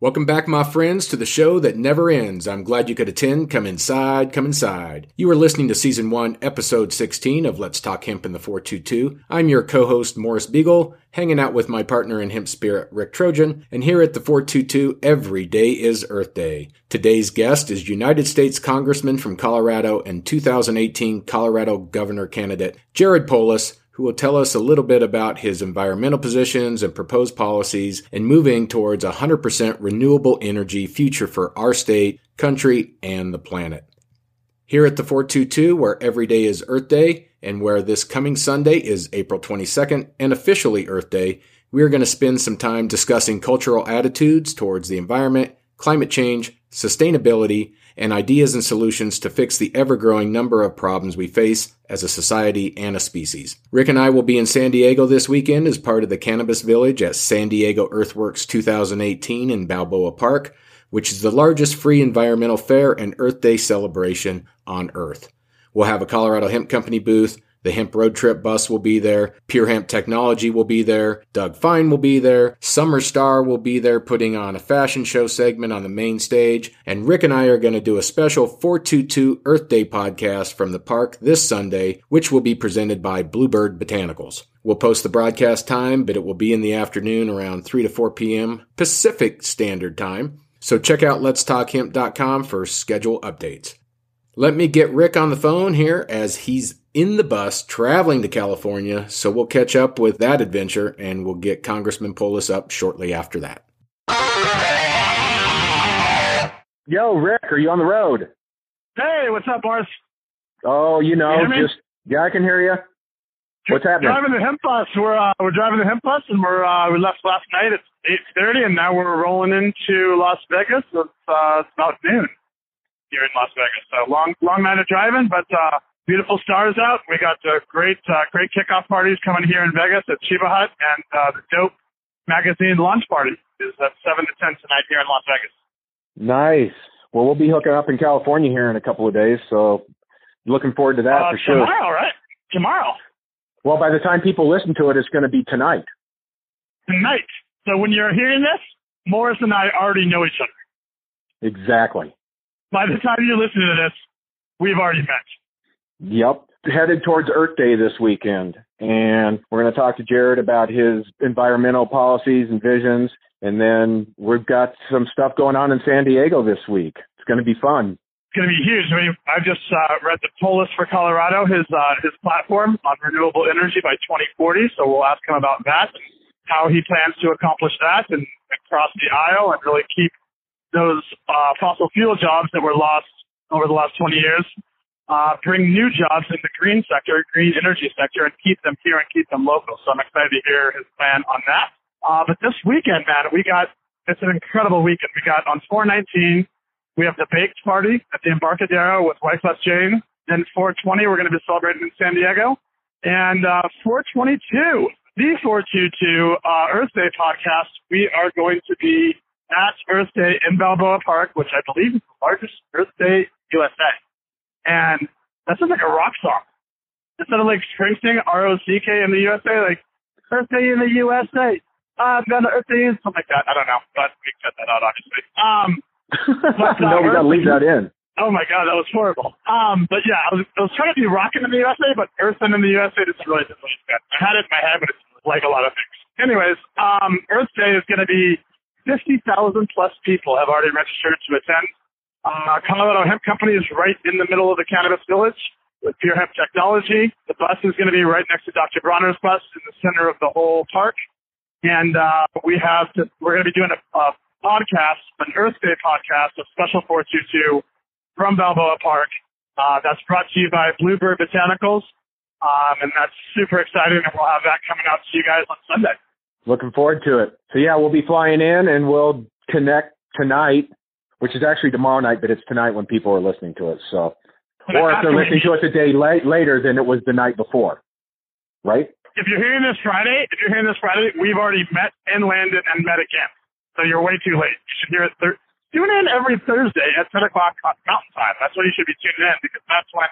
Welcome back, my friends, to the show that never ends. I'm glad you could attend. Come inside, come inside. You are listening to Season 1, Episode 16 of Let's Talk Hemp in the 422. I'm your co host, Morris Beegle, hanging out with my partner in hemp spirit, Rick Trujillo, and here at the 422, every day is Earth Day. Today's guest is United States Congressman from Colorado and 2018 Colorado Governor candidate Jared Polis who will tell us a little bit about his environmental positions and proposed policies in moving towards a 100% renewable energy future for our state, country, and the planet. Here at the 422, where every day is Earth Day, and where this coming Sunday is April 22nd and officially Earth Day, we are going to spend some time discussing cultural attitudes towards the environment, climate change, sustainability, and ideas and solutions to fix the ever growing number of problems we face as a society and a species. Rick and I will be in San Diego this weekend as part of the Cannabis Village at San Diego Earthworks 2018 in Balboa Park, which is the largest free environmental fair and Earth Day celebration on Earth. We'll have a Colorado Hemp Company booth, the Hemp Road Trip bus will be there. Pure Hemp Technology will be there. Doug Fine will be there. Summer Star will be there putting on a fashion show segment on the main stage. And Rick and I are going to do a special 422 Earth Day podcast from the park this Sunday, which will be presented by Bluebird Botanicals. We'll post the broadcast time, but it will be in the afternoon around 3 to 4 p.m. Pacific Standard Time. So check out letstalkhemp.com for schedule updates. Let me get Rick on the phone here as he's in the bus traveling to California. So we'll catch up with that adventure and we'll get Congressman Polis up shortly after that. Yo, Rick, are you on the road? Hey, what's up, Boris? Oh, you know, you just yeah, I can hear you. What's happening? Driving the hemp bus. We're uh, we're driving the hemp bus, and we're uh, we left last night at eight thirty, and now we're rolling into Las Vegas. It's uh, it's about noon here in Las Vegas. So long long night of driving, but uh, beautiful stars out. We got uh, great uh, great kickoff parties coming here in Vegas at Shiva Hut, and uh, the Dope Magazine launch party is at seven to ten tonight here in Las Vegas. Nice. Well, we'll be hooking up in California here in a couple of days, so looking forward to that uh, for sure. Tomorrow, right? Tomorrow. Well, by the time people listen to it, it's going to be tonight. Tonight. So when you're hearing this, Morris and I already know each other. Exactly. By the time you're listening to this, we've already met. Yep. Headed towards Earth Day this weekend. And we're going to talk to Jared about his environmental policies and visions. And then we've got some stuff going on in San Diego this week. It's going to be fun. It's going to be huge. I mean, I've just uh, read the Polis for Colorado, his uh, his platform on renewable energy by 2040. So we'll ask him about that and how he plans to accomplish that and, across the aisle and really keep those uh, fossil fuel jobs that were lost over the last 20 years uh, bring new jobs in the green sector, green energy sector, and keep them here and keep them local. So I'm excited to hear his plan on that. Uh, but this weekend, man, we got, it's an incredible weekend. We got on 419, we have the baked party at the Embarcadero with Wife Wyclef Jean. Then 420, we're going to be celebrating in San Diego. And uh, 422, the 422 uh, Earth Day podcast, we are going to be at Earth Day in Balboa Park, which I believe is the largest Earth Day USA. And that sounds like a rock song. Instead of like Springsteen, R-O-C-K in the USA, like Earth Day in the USA. I'm gonna Earth Day in something like that. I don't know, but we cut that out obviously. Um, but, uh, no, we gotta leave that in. Oh my god, that was horrible. Um, but yeah, I was, I was trying to be rocking in the USA, but Earthin in the USA just really didn't. I had it in my head, but it's like a lot of things. Anyways, um, Earth Day is going to be 50,000 plus people have already registered to attend. Uh, Colorado Hemp Company is right in the middle of the cannabis village with Pure Hemp Technology. The bus is going to be right next to Dr. Bronner's bus in the center of the whole park. And uh, we have to, we're going to be doing a, a podcast, an Earth Day podcast, a special 422 from Balboa Park. Uh, that's brought to you by Bluebird Botanicals. Um, and that's super exciting. And we'll have that coming out to you guys on Sunday. Looking forward to it. So yeah, we'll be flying in and we'll connect tonight which is actually tomorrow night, but it's tonight when people are listening to it. So, or if they're listening to it a day late, later, then it was the night before, right? If you're hearing this Friday, if you're hearing this Friday, we've already met and landed and met again. So you're way too late. You should hear it. Thir- tune in every Thursday at 10 o'clock Mountain Time. That's when you should be tuning in because that's when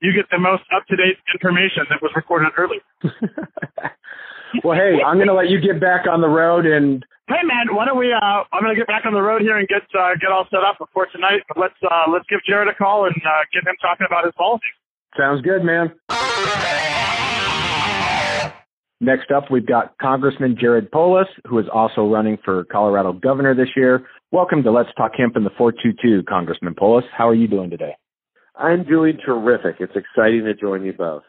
you get the most up to date information that was recorded earlier. well, hey, I'm going to let you get back on the road and. Hey man, why don't we? Uh, I'm gonna get back on the road here and get uh, get all set up before tonight. But let's uh, let's give Jared a call and uh, get him talking about his policy. Sounds good, man. Next up, we've got Congressman Jared Polis, who is also running for Colorado governor this year. Welcome to Let's Talk Hemp in the 422, Congressman Polis. How are you doing today? I'm doing terrific. It's exciting to join you both.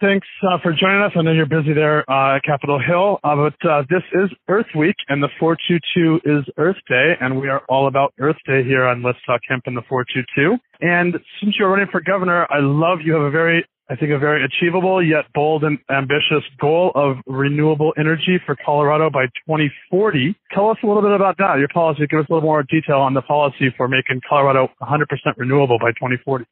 Thanks uh, for joining us. I know you're busy there uh, at Capitol Hill, uh, but uh, this is Earth Week, and the 422 is Earth Day, and we are all about Earth Day here on Let's Talk Hemp in the 422. And since you're running for governor, I love you have a very I think a very achievable yet bold and ambitious goal of renewable energy for Colorado by 2040. Tell us a little bit about that, your policy. Give us a little more detail on the policy for making Colorado 100% renewable by 2040.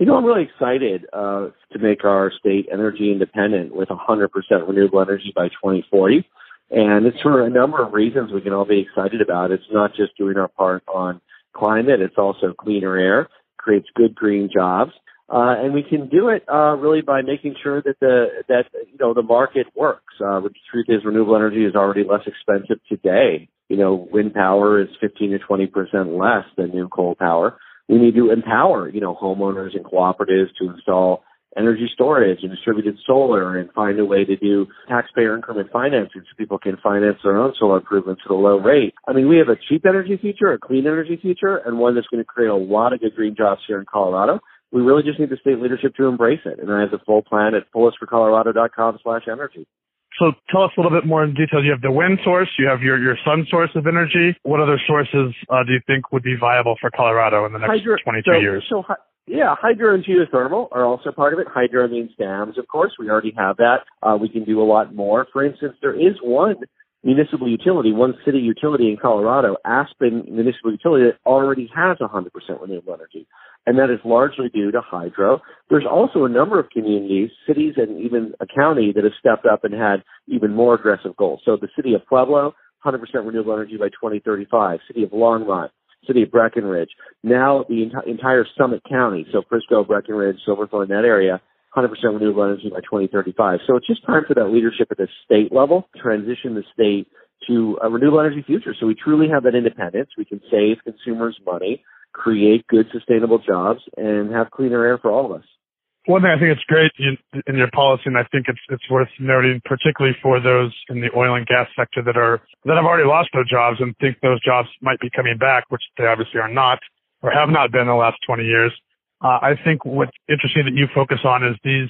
You know, I'm really excited uh, to make our state energy independent with 100% renewable energy by 2040. And it's for a number of reasons we can all be excited about. It's not just doing our part on climate, it's also cleaner air, creates good green jobs uh, and we can do it uh, really by making sure that the that you know the market works. Uh, the truth is, renewable energy is already less expensive today. You know, wind power is 15 to 20 percent less than new coal power. We need to empower you know homeowners and cooperatives to install energy storage and distributed solar and find a way to do taxpayer increment financing so people can finance their own solar improvements at a low rate. I mean, we have a cheap energy future, a clean energy future, and one that's going to create a lot of good green jobs here in Colorado we really just need the state leadership to embrace it. And I have the full plan at polisforcolorado.com slash energy. So tell us a little bit more in detail. You have the wind source, you have your, your sun source of energy. What other sources uh, do you think would be viable for Colorado in the next Hydro, 22 so, years? So, yeah, hydro and geothermal are also part of it. Hydro means dams, of course. We already have that. Uh, we can do a lot more. For instance, there is one municipal utility, one city utility in Colorado, Aspen Municipal Utility, that already has 100% renewable energy and that is largely due to hydro. There's also a number of communities, cities, and even a county that have stepped up and had even more aggressive goals. So the city of Pueblo, 100% renewable energy by 2035. City of Longmont, city of Breckenridge. Now the enti- entire Summit County, so Frisco, Breckenridge, Silverthorne, that area, 100% renewable energy by 2035. So it's just time for that leadership at the state level, transition the state to a renewable energy future. So we truly have that independence. We can save consumers money create good, sustainable jobs, and have cleaner air for all of us. One thing I think it's great in, in, your policy, and I think it's it's worth noting, particularly for those in the oil and gas sector that are that have already lost their jobs and think those jobs might be coming back, which they obviously are not or have not been in the last 20 years. Uh, I think what's interesting that you focus on is these,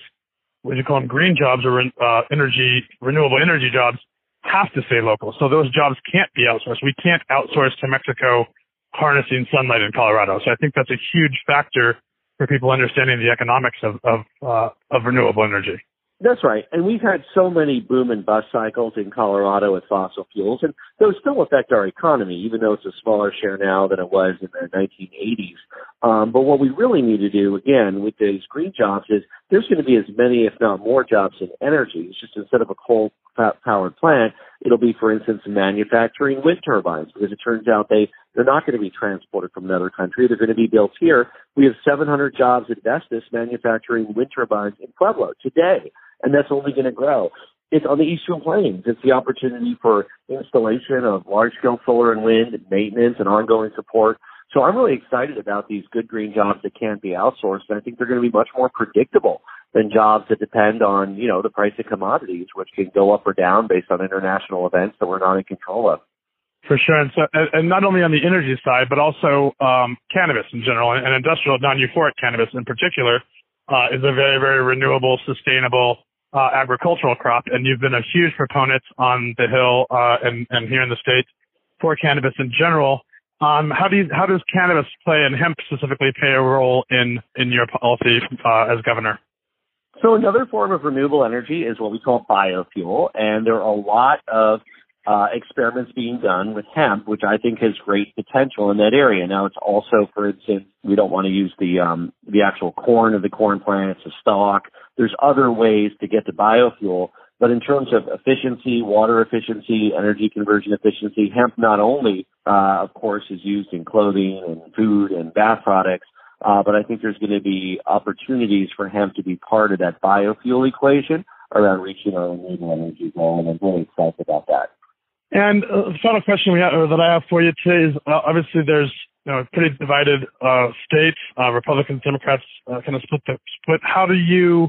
what you call them, green jobs or uh, energy, renewable energy jobs, have to stay local. So those jobs can't be outsourced. We can't outsource to Mexico harnessing sunlight in Colorado. So I think that's a huge factor for people understanding the economics of of, uh, of renewable energy. That's right. And we've had so many boom and bust cycles in Colorado with fossil fuels, and those still affect our economy, even though it's a smaller share now than it was in the 1980s. Um, but what we really need to do, again, with these green jobs is there's going to be as many, if not more, jobs in energy. It's just instead of a coal powered plant, it'll be, for instance, manufacturing wind turbines, because it turns out they, they're not going to be transported from another country. They're going to be built here. We have 700 jobs at Vestas manufacturing wind turbines in Pueblo today and that's only going to grow. It's on the Eastern Plains. It's the opportunity for installation of large scale solar and wind and maintenance and ongoing support. So I'm really excited about these good green jobs that can't be outsourced. And I think they're going to be much more predictable than jobs that depend on, you know, the price of commodities, which can go up or down based on international events that we're not in control of. For sure, and so, and not only on the energy side, but also um, cannabis in general, and industrial non-euphoric cannabis in particular, uh, is a very, very renewable, sustainable uh, agricultural crop, and you've been a huge proponent on the Hill uh, and, and here in the state for cannabis in general. Um, how do you, how does cannabis play and hemp specifically play a role in in your policy uh, as governor? So another form of renewable energy is what we call biofuel, and there are a lot of uh, experiments being done with hemp, which I think has great potential in that area. Now, it's also, for instance, we don't want to use the um, the actual corn of the corn plant; it's a stalk. There's other ways to get to biofuel, but in terms of efficiency, water efficiency, energy conversion efficiency, hemp not only, uh, of course, is used in clothing and food and bath products, uh, but I think there's going to be opportunities for hemp to be part of that biofuel equation around reaching our renewable energy goal, and I'm really excited about that. And uh, the final question we have, that I have for you today is uh, obviously there's you know, a pretty divided uh, state. Uh, Republicans, Democrats uh, kind of split the split. How do you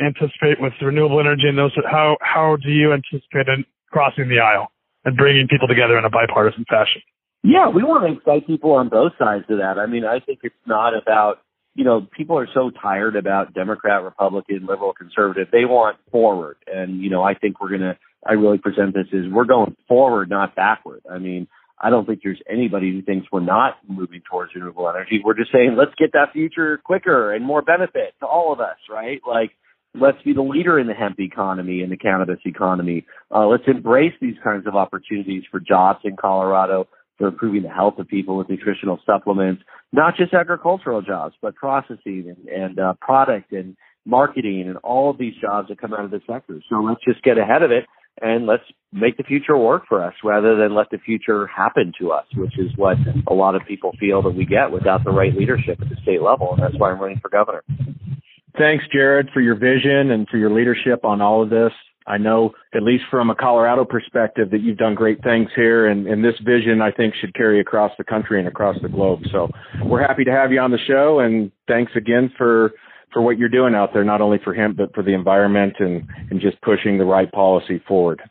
anticipate with renewable energy and those? How how do you anticipate in crossing the aisle and bringing people together in a bipartisan fashion? Yeah, we want to excite people on both sides of that. I mean, I think it's not about you know, people are so tired about Democrat, Republican, liberal, conservative. They want forward. And, you know, I think we're going to, I really present this is we're going forward, not backward. I mean, I don't think there's anybody who thinks we're not moving towards renewable energy. We're just saying, let's get that future quicker and more benefit to all of us, right? Like, let's be the leader in the hemp economy and the cannabis economy. Uh, let's embrace these kinds of opportunities for jobs in Colorado, for improving the health of people with nutritional supplements, not just agricultural jobs, but processing and, and uh, product and marketing and all of these jobs that come out of the sector. So let's just get ahead of it and let's make the future work for us rather than let the future happen to us, which is what a lot of people feel that we get without the right leadership at the state level. And that's why I'm running for governor. Thanks, Jared, for your vision and for your leadership on all of this. I know, at least from a Colorado perspective, that you've done great things here, and, and this vision, I think, should carry across the country and across the globe. So we're happy to have you on the show, and thanks again for for what you're doing out there, not only for him but for the environment and and just pushing the right policy forward.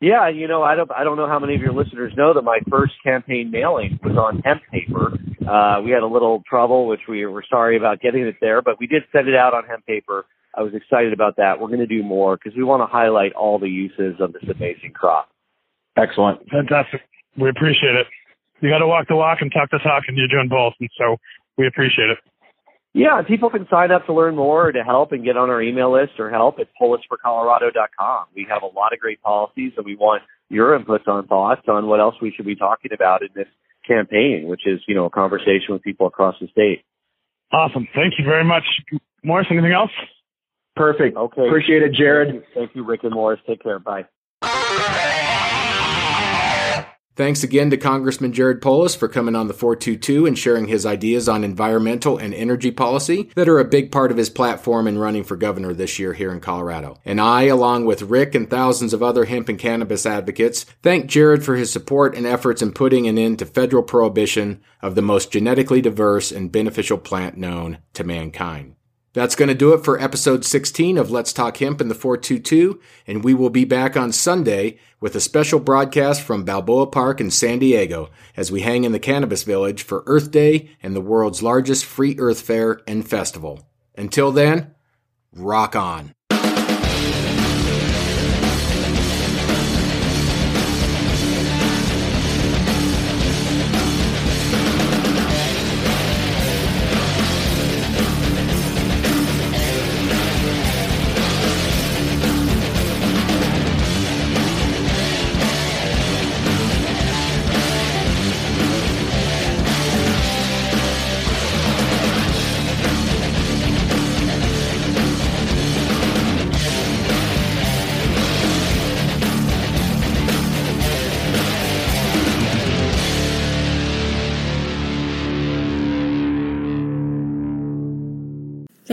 Yeah, you know, I don't I don't know how many of your listeners know that my first campaign mailing was on hemp paper. Uh, we had a little trouble, which we were sorry about getting it there, but we did send it out on hemp paper. I was excited about that. We're going to do more because we want to highlight all the uses of this amazing crop. Excellent. Fantastic. We appreciate it. You got to walk the walk and talk the talk, and you're doing both, and so we appreciate it. Yeah, people can sign up to learn more or to help and get on our email list or help at polisforcolorado.com. We have a lot of great policies and we want your inputs on thoughts on what else we should be talking about in this campaign, which is, you know, a conversation with people across the state. Awesome. Thank you very much. Morris, anything else? Perfect. Okay. Appreciate it, Jared. Thank you, Rick and Morris. Take care. Bye. Thanks again to Congressman Jared Polis for coming on the 422 and sharing his ideas on environmental and energy policy that are a big part of his platform in running for governor this year here in Colorado. And I, along with Rick and thousands of other hemp and cannabis advocates, thank Jared for his support and efforts in putting an end to federal prohibition of the most genetically diverse and beneficial plant known to mankind. That's going to do it for episode 16 of Let's Talk Hemp in the 422, and we will be back on Sunday with a special broadcast from Balboa Park in San Diego as we hang in the Cannabis Village for Earth Day and the world's largest free Earth Fair and festival. Until then, rock on.